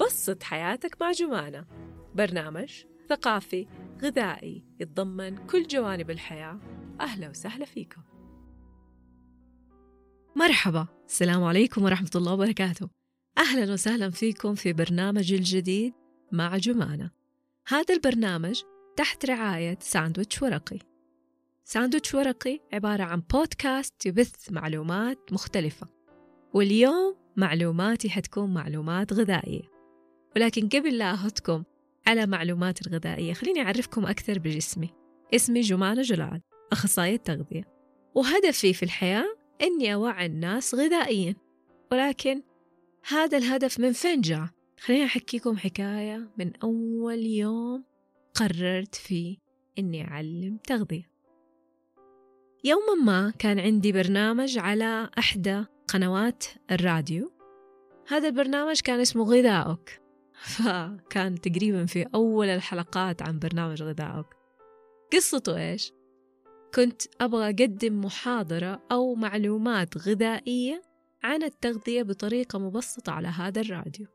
بسط حياتك مع جمانة. برنامج ثقافي غذائي يتضمن كل جوانب الحياة. أهلا وسهلا فيكم. مرحبا. السلام عليكم ورحمة الله وبركاته. أهلا وسهلا فيكم في برنامج الجديد مع جمانة. هذا البرنامج تحت رعاية ساندويتش ورقي. ساندويتش ورقي عبارة عن بودكاست يبث معلومات مختلفة. واليوم معلوماتي حتكون معلومات غذائية. ولكن قبل لا أخذكم على معلومات الغذائية خليني أعرفكم أكثر بجسمي. اسمي جمانة جلال أخصائية تغذية. وهدفي في الحياة إني أوعي الناس غذائيا. ولكن هذا الهدف من فين جاء؟ خليني أحكيكم حكاية من أول يوم قررت فيه إني أعلم تغذية. يوما ما كان عندي برنامج على إحدى قنوات الراديو. هذا البرنامج كان اسمه غذائك فكان تقريبا في أول الحلقات عن برنامج غذائك. قصته إيش؟ كنت أبغى أقدم محاضرة أو معلومات غذائية عن التغذية بطريقة مبسطة على هذا الراديو.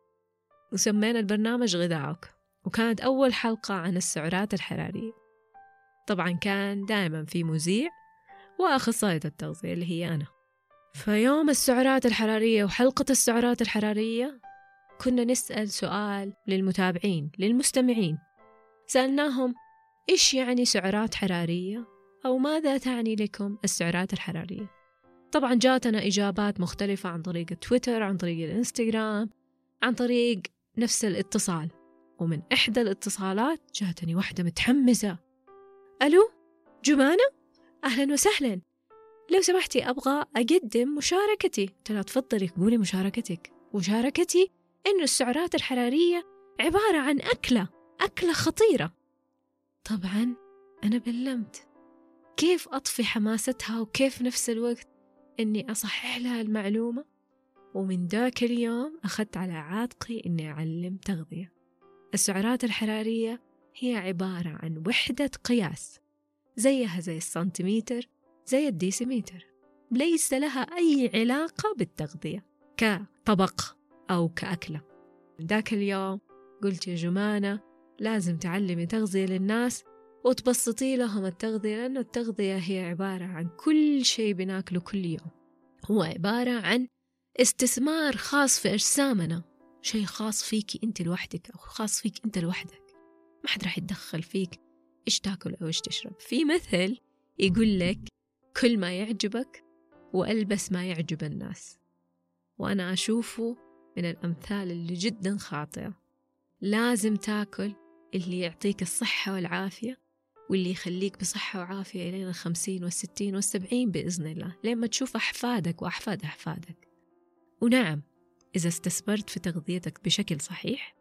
وسمينا البرنامج غذائك وكانت أول حلقة عن السعرات الحرارية. طبعا كان دائما في مذيع وأخصائية التغذية اللي هي أنا. فيوم السعرات الحرارية وحلقة السعرات الحرارية كنا نسأل سؤال للمتابعين للمستمعين. سألناهم إيش يعني سعرات حرارية؟ أو ماذا تعني لكم السعرات الحرارية؟ طبعا جاتنا إجابات مختلفة عن طريق تويتر عن طريق الإنستغرام عن طريق نفس الاتصال. ومن إحدى الاتصالات جاتني واحدة متحمسة. ألو؟ جمانة؟ أهلا وسهلا. لو سمحتي أبغى أقدم مشاركتي. قلت تفضلي قولي مشاركتك. مشاركتي؟ إنه السعرات الحرارية عبارة عن أكلة أكلة خطيرة. طبعا أنا بلمت. كيف أطفي حماستها وكيف نفس الوقت إني أصحح لها المعلومة؟ ومن ذاك اليوم أخذت على عاتقي إني أعلم تغذية. السعرات الحرارية هي عبارة عن وحدة قياس زيها زي السنتيمتر زي الديسيمتر. ليس لها أي علاقة بالتغذية. كطبق أو كأكلة. ذاك اليوم قلت يا جمانة لازم تعلمي تغذية للناس وتبسطي لهم التغذية لأن التغذية هي عبارة عن كل شيء بناكله كل يوم. هو عبارة عن استثمار خاص في أجسامنا. شيء خاص فيك أنت لوحدك أو خاص فيك أنت لوحدك. ما حد راح يتدخل فيك إيش تاكل أو إيش تشرب. في مثل يقول لك كل ما يعجبك وألبس ما يعجب الناس. وأنا أشوفه من الأمثال اللي جدا خاطئة. لازم تاكل اللي يعطيك الصحة والعافية واللي يخليك بصحة وعافية إلين الخمسين والستين والسبعين بإذن الله لما تشوف أحفادك وأحفاد أحفادك. ونعم إذا استثمرت في تغذيتك بشكل صحيح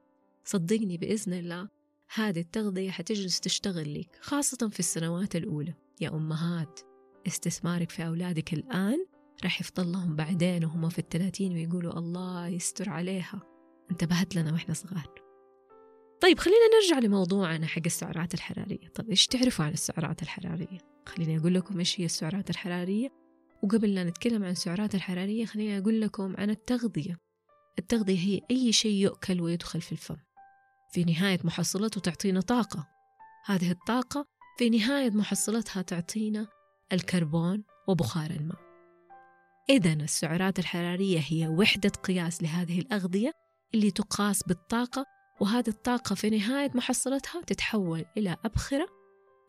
صدقني بإذن الله هذه التغذية حتجلس تشتغل لك خاصة في السنوات الأولى. يا أمهات استثمارك في أولادك الآن راح يفضل لهم بعدين وهم في الثلاثين ويقولوا الله يستر عليها. انتبهت لنا وإحنا صغار. طيب خلينا نرجع لموضوعنا حق السعرات الحرارية. طيب إيش تعرفوا عن السعرات الحرارية؟ خليني أقول لكم إيش هي السعرات الحرارية. وقبل لا نتكلم عن السعرات الحرارية خليني أقول لكم عن التغذية. التغذية هي أي شيء يؤكل ويدخل في الفم. في نهاية محصلته تعطينا طاقة. هذه الطاقة في نهاية محصلتها تعطينا الكربون وبخار الماء. إذا السعرات الحرارية هي وحدة قياس لهذه الأغذية اللي تقاس بالطاقة وهذه الطاقة في نهاية محصلتها تتحول إلى أبخرة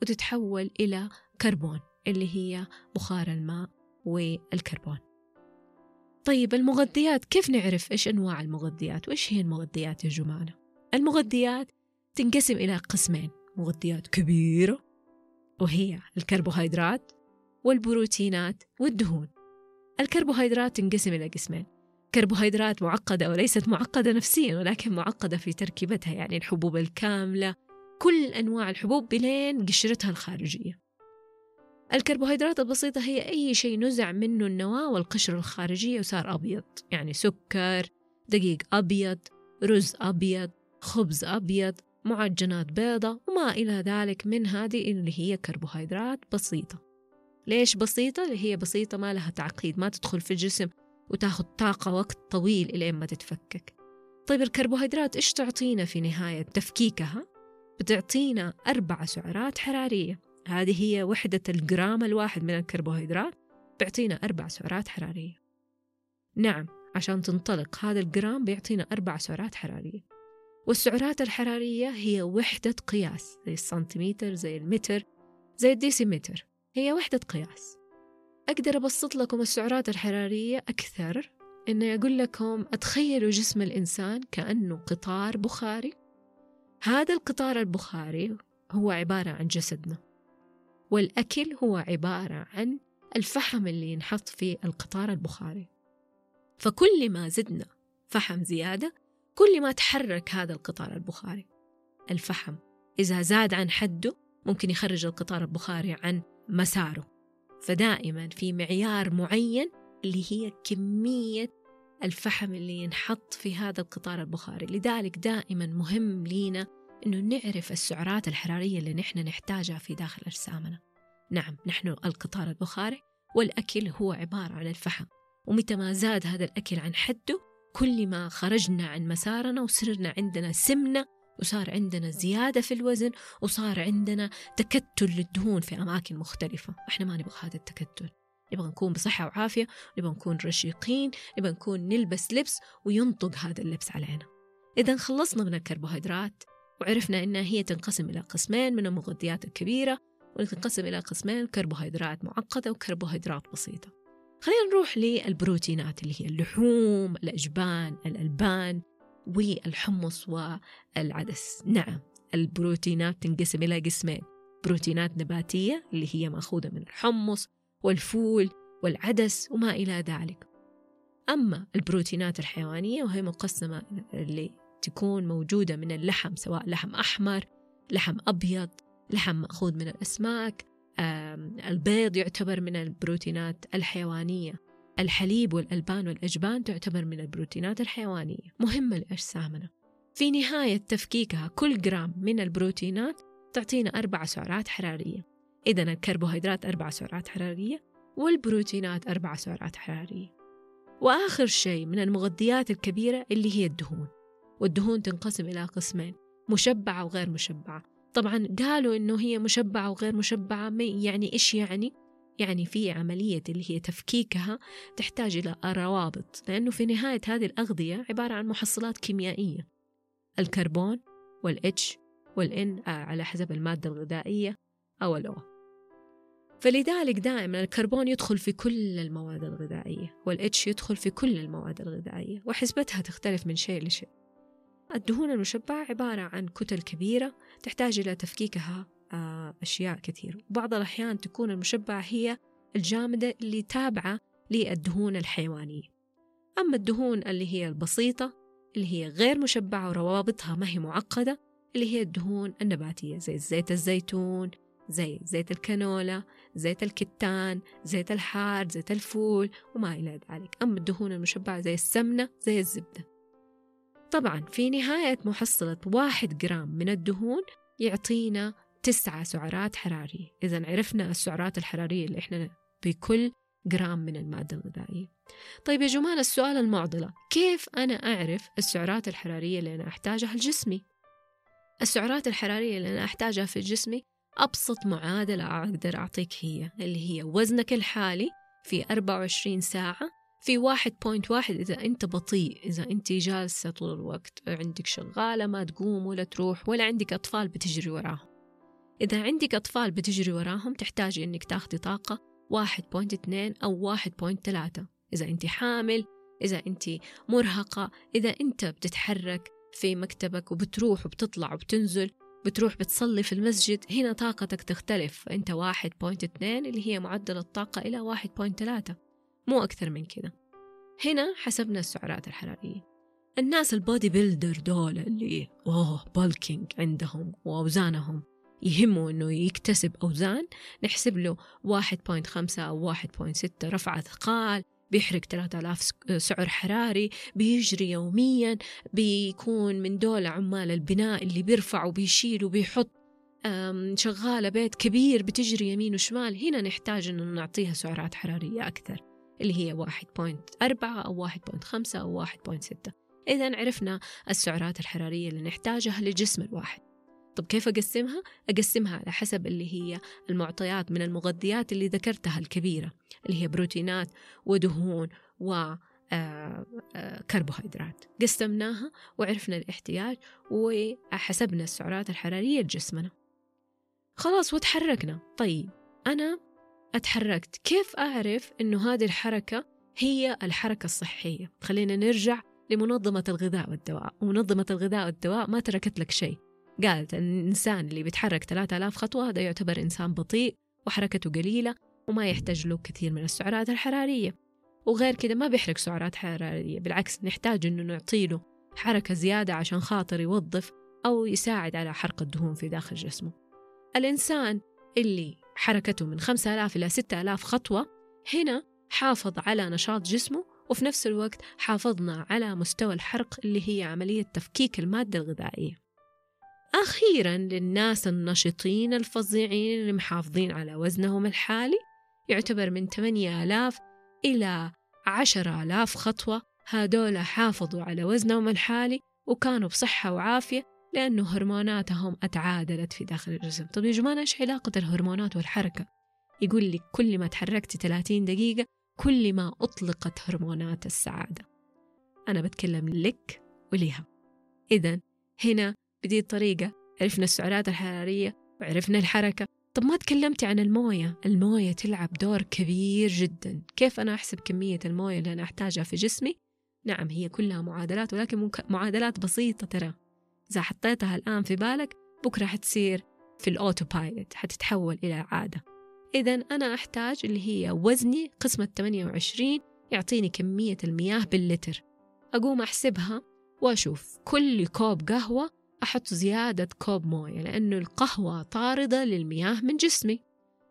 وتتحول إلى كربون اللي هي بخار الماء والكربون. طيب المغذيات كيف نعرف إيش أنواع المغذيات؟ وإيش هي المغذيات يا جمانة المغذيات تنقسم إلى قسمين مغذيات كبيرة وهي الكربوهيدرات والبروتينات والدهون. الكربوهيدرات تنقسم إلى قسمين. كربوهيدرات معقدة وليست معقدة نفسيا ولكن معقدة في تركيبتها يعني الحبوب الكاملة كل أنواع الحبوب بلين قشرتها الخارجية. الكربوهيدرات البسيطة هي أي شيء نزع منه النواة والقشرة الخارجية وصار أبيض. يعني سكر دقيق أبيض رز أبيض خبز أبيض معجنات بيضة وما إلى ذلك من هذه اللي هي كربوهيدرات بسيطة. ليش بسيطة؟ اللي هي بسيطة ما لها تعقيد ما تدخل في الجسم وتاخذ طاقة وقت طويل إلين ما تتفكك. طيب الكربوهيدرات إيش تعطينا في نهاية تفكيكها؟ بتعطينا أربع سعرات حرارية. هذه هي وحدة الجرام الواحد من الكربوهيدرات بيعطينا أربع سعرات حرارية. نعم عشان تنطلق هذا الجرام بيعطينا أربع سعرات حرارية. والسعرات الحرارية هي وحدة قياس زي السنتيمتر زي المتر زي الديسيمتر. هي وحدة قياس. أقدر أبسط لكم السعرات الحرارية أكثر إني أقول لكم أتخيلوا جسم الإنسان كأنه قطار بخاري. هذا القطار البخاري هو عبارة عن جسدنا والأكل هو عبارة عن الفحم اللي ينحط في القطار البخاري. فكل ما زدنا فحم زيادة كل ما تحرك هذا القطار البخاري. الفحم إذا زاد عن حده ممكن يخرج القطار البخاري عن مساره. فدائما في معيار معين اللي هي كمية الفحم اللي ينحط في هذا القطار البخاري. لذلك دائما مهم لينا أنه نعرف السعرات الحرارية اللي نحن نحتاجها في داخل أجسامنا. نعم نحن القطار البخاري والأكل هو عبارة عن الفحم. ومتى ما زاد هذا الأكل عن حده كل ما خرجنا عن مسارنا وصرنا عندنا سمنة وصار عندنا زيادة في الوزن وصار عندنا تكتل للدهون في أماكن مختلفة. إحنا ما نبغى هذا التكتل. نبغى نكون بصحة وعافية نبغى نكون رشيقين نبغى نكون نلبس لبس وينطق هذا اللبس علينا. إذا خلصنا من الكربوهيدرات وعرفنا إنها هي تنقسم إلى قسمين من المغذيات الكبيرة وتنقسم إلى قسمين كربوهيدرات معقدة وكربوهيدرات بسيطة. خلينا نروح للبروتينات اللي هي اللحوم الأجبان الألبان. والحمص والعدس. نعم البروتينات تنقسم إلى قسمين. بروتينات نباتية اللي هي مأخوذة من الحمص والفول والعدس وما إلى ذلك. أما البروتينات الحيوانية وهي مقسمة اللي تكون موجودة من اللحم سواء لحم أحمر لحم أبيض لحم مأخوذ من الأسماك البيض يعتبر من البروتينات الحيوانية. الحليب والألبان والأجبان تعتبر من البروتينات الحيوانية. مهمة لأجسامنا في نهاية تفكيكها كل جرام من البروتينات تعطينا أربع سعرات حرارية. إذا الكربوهيدرات أربع سعرات حرارية والبروتينات أربع سعرات حرارية. وآخر شيء من المغذيات الكبيرة اللي هي الدهون. والدهون تنقسم إلى قسمين مشبعة وغير مشبعة. طبعا قالوا إنه هي مشبعة وغير مشبعة يعني إيش يعني؟ يعني في عملية اللي هي تفكيكها تحتاج إلى روابط لأنه في نهاية هذه الأغذية عبارة عن محصلات كيميائية. الكربون والإتش والإن آه، على حسب المادة الغذائية أو الأو فلذلك دائما الكربون يدخل في كل المواد الغذائية والإتش يدخل في كل المواد الغذائية وحسبتها تختلف من شيء لشيء. الدهون المشبعة عبارة عن كتل كبيرة تحتاج إلى تفكيكها أشياء كثير. بعض الأحيان تكون المشبعة هي الجامدة اللي تابعة للدهون الحيوانية. أما الدهون اللي هي البسيطة اللي هي غير مشبعة وروابطها ما هي معقدة اللي هي الدهون النباتية زي زيت الزيتون زي زيت الكانولا زيت الكتان زيت الحار زيت الفول وما إلى ذلك. أما الدهون المشبعة زي السمنة زي الزبدة. طبعا في نهاية محصلة واحد جرام من الدهون يعطينا تسعة سعرات حرارية إذا عرفنا السعرات الحرارية اللي إحنا بكل جرام من المادة الغذائية طيب يا جمال السؤال المعضلة. كيف أنا أعرف السعرات الحرارية اللي أنا أحتاجها لجسمي السعرات الحرارية اللي أنا أحتاجها في جسمي أبسط معادلة أقدر أعطيك هي اللي هي وزنك الحالي في 24 ساعة في واحد point واحد. إذا أنت بطيء إذا أنت جالسة طول الوقت عندك شغالة ما تقوم ولا تروح ولا عندك أطفال بتجري وراهم. إذا عندك أطفال بتجري وراهم تحتاجي إنك تاخدي طاقة واحد point اثنين أو واحد point ثلاثة إذا أنت حامل إذا أنت مرهقة إذا أنت بتتحرك في مكتبك وبتروح وبتطلع وبتنزل بتروح بتصلي في المسجد هنا طاقتك تختلف. أنت واحد point اثنين اللي هي معدل الطاقة إلى واحد point ثلاثة مو أكثر من كذا. هنا حسبنا السعرات الحرارية. الناس ال body builder دول اللي أوه bulking عندهم وأوزانهم. يهمه إنه يكتسب أوزان نحسب له 1.5 أو 1.6 رفع أثقال بيحرق 3000 سعر حراري بيجري يوميا بيكون من دول عمال البناء اللي بيرفع وبيشيل وبيحط شغالة بيت كبير بتجري يمين وشمال. هنا نحتاج أنه نعطيها سعرات حرارية أكثر اللي هي 1.4 أو 1.5 أو 1.6 إذا عرفنا السعرات الحرارية اللي نحتاجها للجسم الواحد. طب كيف أقسمها؟ أقسمها على حسب اللي هي المعطيات من المغذيات اللي ذكرتها الكبيرة اللي هي بروتينات ودهون و آه، آه، كربوهيدرات. قسمناها وعرفنا الاحتياج وحسبنا السعرات الحرارية لجسمنا. خلاص وتحركنا. طيب أنا أتحركت. كيف أعرف أنه هذه الحركة هي الحركة الصحية؟ خلينا نرجع لمنظمة الغذاء والدواء. ومنظمة الغذاء والدواء ما تركت لك شيء. قالت الإنسان اللي بيتحرك 3000 خطوة هذا يعتبر إنسان بطيء وحركته قليلة وما يحتاج له كثير من السعرات الحرارية. وغير كده ما بيحرق سعرات حرارية بالعكس نحتاج إنه نعطيله حركة زيادة عشان خاطر يوظف أو يساعد على حرق الدهون في داخل جسمه. الإنسان اللي حركته من 5000 إلى 6000 خطوة هنا حافظ على نشاط جسمه وفي نفس الوقت حافظنا على مستوى الحرق اللي هي عملية تفكيك المادة الغذائية. أخيرا للناس النشطين الفظيعين اللي محافظين على وزنهم الحالي يعتبر من 8000 إلى 10000 خطوة. هادول حافظوا على وزنهم الحالي وكانوا بصحة وعافية لأنه هرموناتهم أتعادلت في داخل الجسم. طب يا جماعة إيش علاقة الهرمونات والحركة؟ يقول لك كل ما تحركتي 30 دقيقة كل ما أطلقت هرمونات السعادة. أنا بتكلم لك وليها. إذا هنا بدي الطريقة. عرفنا السعرات الحرارية وعرفنا الحركة. طب ما تكلمتي عن الموية. الموية تلعب دور كبير جدا. كيف أنا أحسب كمية الموية اللي أنا أحتاجها في جسمي؟ نعم هي كلها معادلات ولكن معادلات بسيطة ترى. إذا حطيتها الآن في بالك بكرة حتصير في ال autopilot حتتحول إلى عادة. إذا أنا أحتاج اللي هي وزني قسمة 28 يعطيني كمية المياه باللتر. أقوم أحسبها وأشوف كل كوب قهوة أحط زيادة كوب موية لأنه القهوة طاردة للمياه من جسمي.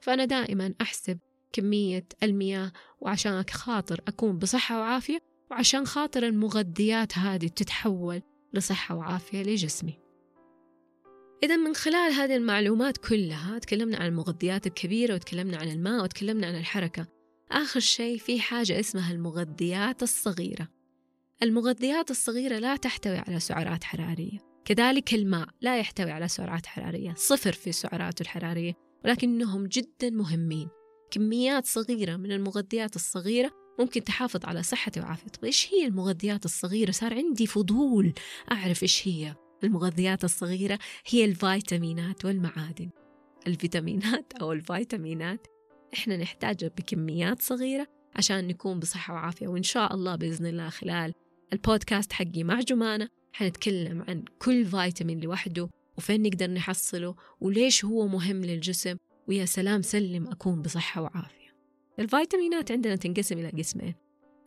فأنا دائما أحسب كمية المياه وعشان خاطر أكون بصحة وعافية وعشان خاطر المغذيات هذه تتحول لصحة وعافية لجسمي. إذا من خلال هذه المعلومات كلها تكلمنا عن المغذيات الكبيرة وتكلمنا عن الماء وتكلمنا عن الحركة. آخر شيء في حاجة اسمها المغذيات الصغيرة. المغذيات الصغيرة لا تحتوي على سعرات حرارية. كذلك الماء لا يحتوي على سعرات حرارية صفر في سعراته الحرارية ولكنهم جدا مهمين. كميات صغيرة من المغذيات الصغيرة ممكن تحافظ على صحتي وعافيتي طيب إيش هي المغذيات الصغيرة؟ صار عندي فضول أعرف إيش هي. المغذيات الصغيرة هي الفيتامينات والمعادن. الفيتامينات أو الفيتامينات إحنا نحتاجها بكميات صغيرة عشان نكون بصحة وعافية وإن شاء الله بإذن الله خلال البودكاست حقي مع جمانة حنتكلم عن كل فيتامين لوحده وفين نقدر نحصله وليش هو مهم للجسم. ويا سلام سلم أكون بصحة وعافية. الفيتامينات عندنا تنقسم إلى قسمين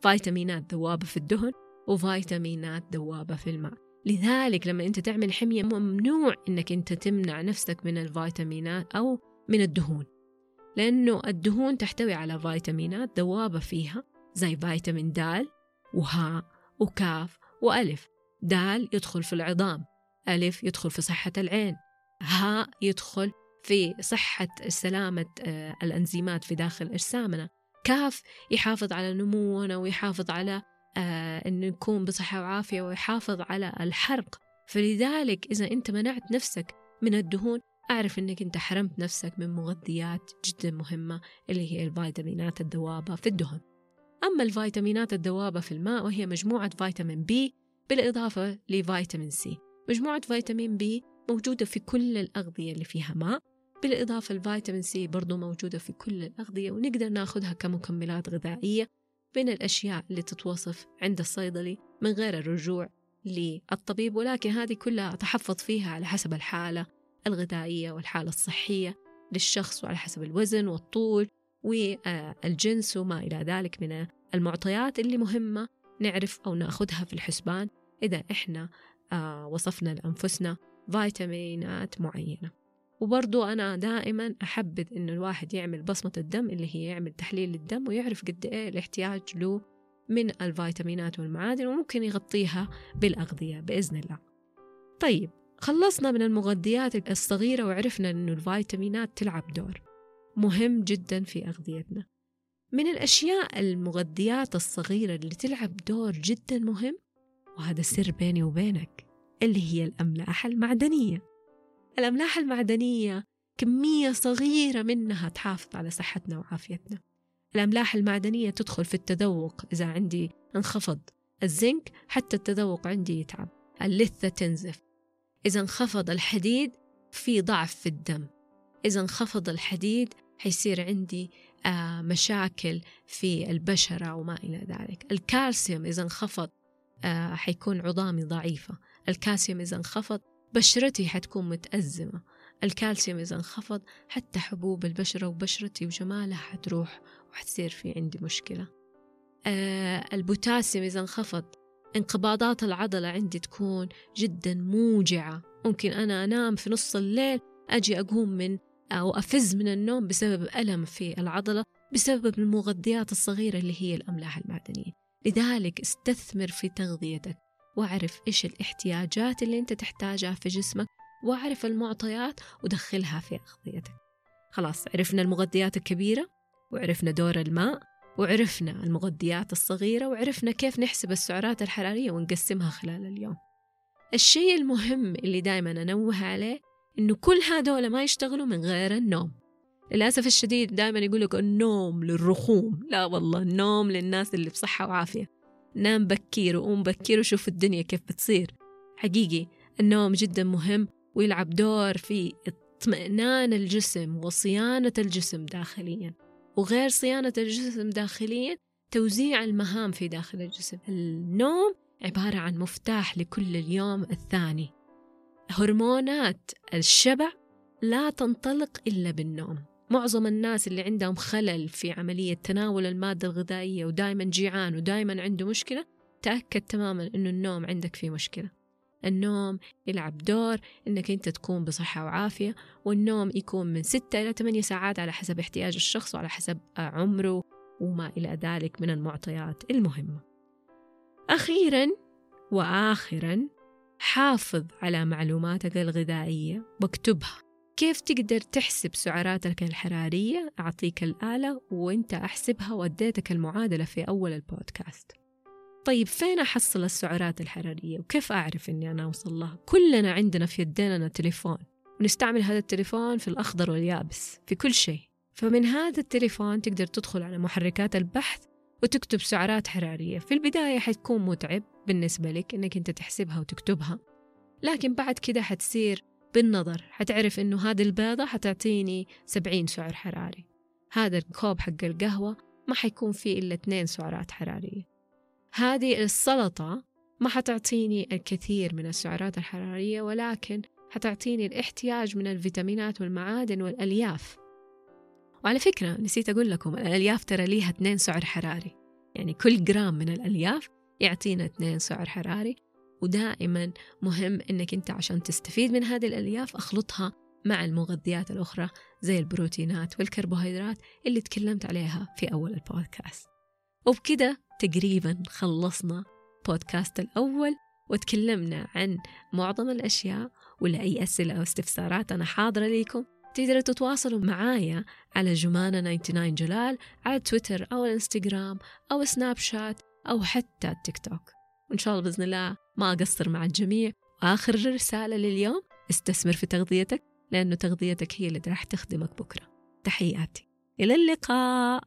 فيتامينات ذوابة في الدهن وفيتامينات ذوابة في الماء. لذلك لما أنت تعمل حمية ممنوع أنك أنت تمنع نفسك من الفيتامينات أو من الدهون. لأنه الدهون تحتوي على فيتامينات ذوابة فيها زي فيتامين د وهاء وكاف وألف. دال يدخل في العظام ألف يدخل في صحة العين هاء يدخل في صحة سلامة آه، الأنزيمات في داخل أجسامنا كاف يحافظ على نمونا ويحافظ على آه أنه يكون بصحة وعافية ويحافظ على الحرق. فلذلك إذا أنت منعت نفسك من الدهون أعرف أنك أنت حرمت نفسك من مغذيات جدا مهمة اللي هي الفيتامينات الذوابة في الدهن أما الفيتامينات الذوابة في الماء وهي مجموعة فيتامين بي بالإضافة لفيتامين سي. مجموعة فيتامين بي موجودة في كل الأغذية اللي فيها ماء. بالإضافة الفيتامين سي برضو موجودة في كل الأغذية ونقدر ناخذها كمكملات غذائية بين الأشياء اللي تتوصف عند الصيدلي من غير الرجوع للطبيب. ولكن هذه كلها أتحفظ فيها على حسب الحالة الغذائية والحالة الصحية للشخص وعلى حسب الوزن والطول والجنس وما إلى ذلك من المعطيات اللي مهمة نعرف أو نأخذها في الحسبان إذا إحنا آه، وصفنا لأنفسنا فيتامينات معينة. وبرضو أنا دائما أحبذ إنه الواحد يعمل بصمة الدم اللي هي يعمل تحليل للدم ويعرف قد إيه الاحتياج له من الفيتامينات والمعادن وممكن يغطيها بالأغذية بإذن الله. طيب خلصنا من المغذيات الصغيرة وعرفنا إنه الفيتامينات تلعب دور مهم جدا في أغذيتنا. من الأشياء المغذيات الصغيرة اللي تلعب دور جدا مهم وهذا سر بيني وبينك اللي هي الأملاح المعدنية. الأملاح المعدنية كمية صغيرة منها تحافظ على صحتنا وعافيتنا. الأملاح المعدنية تدخل في التذوق إذا عندي انخفض. الزنك حتى التذوق عندي يتعب. اللثة تنزف. إذا انخفض الحديد في ضعف في الدم. إذا انخفض الحديد حيصير عندي مشاكل في البشرة وما إلى ذلك. الكالسيوم إذا انخفض آه حيكون عظامي ضعيفة. الكالسيوم إذا انخفض بشرتي حتكون متأزمة. الكالسيوم إذا انخفض حتى حبوب البشرة وبشرتي وجمالها حتروح وحتصير في عندي مشكلة. آه البوتاسيوم إذا انخفض انقباضات العضلة عندي تكون جدا موجعة. ممكن أنا أنام في نص الليل أجي أقوم من أو أفز من النوم بسبب ألم في العضلة بسبب المغذيات الصغيرة اللي هي الأملاح المعدنية. لذلك استثمر في تغذيتك واعرف إيش الاحتياجات اللي أنت تحتاجها في جسمك واعرف المعطيات ودخلها في أغذيتك. خلاص عرفنا المغذيات الكبيرة وعرفنا دور الماء وعرفنا المغذيات الصغيرة وعرفنا كيف نحسب السعرات الحرارية ونقسمها خلال اليوم. الشيء المهم اللي دائما أنوه عليه إنه كل هذول ما يشتغلوا من غير النوم. للأسف الشديد دائما يقولك النوم للرخوم. لا والله النوم للناس اللي بصحة وعافية. نام بكير وقوم بكير وشوف الدنيا كيف بتصير. حقيقي النوم جدا مهم ويلعب دور في اطمئنان الجسم وصيانة الجسم داخليا. وغير صيانة الجسم داخليا توزيع المهام في داخل الجسم. النوم عبارة عن مفتاح لكل اليوم الثاني. هرمونات الشبع لا تنطلق إلا بالنوم. معظم الناس اللي عندهم خلل في عملية تناول المادة الغذائية ودائما جيعان ودائما عنده مشكلة تأكد تماما أنه النوم عندك فيه مشكلة. النوم يلعب دور إنك أنت تكون بصحة وعافية والنوم يكون من ستة إلى ثمانية ساعات على حسب احتياج الشخص وعلى حسب عمره وما إلى ذلك من المعطيات المهمة. أخيرا وآخرا حافظ على معلوماتك الغذائية واكتبها كيف تقدر تحسب سعراتك الحرارية؟ أعطيك الآلة وإنت أحسبها وأديتك المعادلة في أول البودكاست. طيب فين أحصل السعرات الحرارية؟ وكيف أعرف إني أنا أوصل لها؟ كلنا عندنا في يدينا تليفون. ونستعمل هذا التليفون في الأخضر واليابس في كل شيء. فمن هذا التليفون تقدر تدخل على محركات البحث وتكتب سعرات حرارية. في البداية حتكون متعب بالنسبة لك إنك أنت تحسبها وتكتبها لكن بعد كده حتصير بالنظر. حتعرف إنه هذه البيضة حتعطيني سبعين سعر حراري. هذا الكوب حق القهوة ما حيكون فيه إلا اثنين سعرات حرارية. هذه السلطة ما حتعطيني الكثير من السعرات الحرارية ولكن حتعطيني الاحتياج من الفيتامينات والمعادن والألياف. وعلى فكرة نسيت أقول لكم الألياف ترى ليها اثنين سعر حراري. يعني كل جرام من الألياف يعطينا اثنين سعر حراري. ودائما مهم إنك أنت عشان تستفيد من هذه الألياف أخلطها مع المغذيات الأخرى زي البروتينات والكربوهيدرات اللي تكلمت عليها في أول البودكاست. وبكده تقريبا خلصنا بودكاست الأول وتكلمنا عن معظم الأشياء ولأي أسئلة أو استفسارات أنا حاضرة ليكم. تقدروا تتواصلوا معايا على جمانة 99 جلال على تويتر أو الإنستغرام أو سناب شات أو حتى التيك توك. وإن شاء الله بإذن الله ما أقصر مع الجميع. وآخر رسالة لليوم استثمر في تغذيتك لأنه تغذيتك هي اللي راح تخدمك بكرة. تحياتي. إلى اللقاء.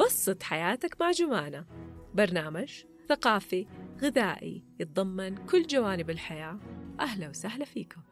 بسط حياتك مع جمانة برنامج ثقافي غذائي يتضمن كل جوانب الحياة. أهلا وسهلا فيكم.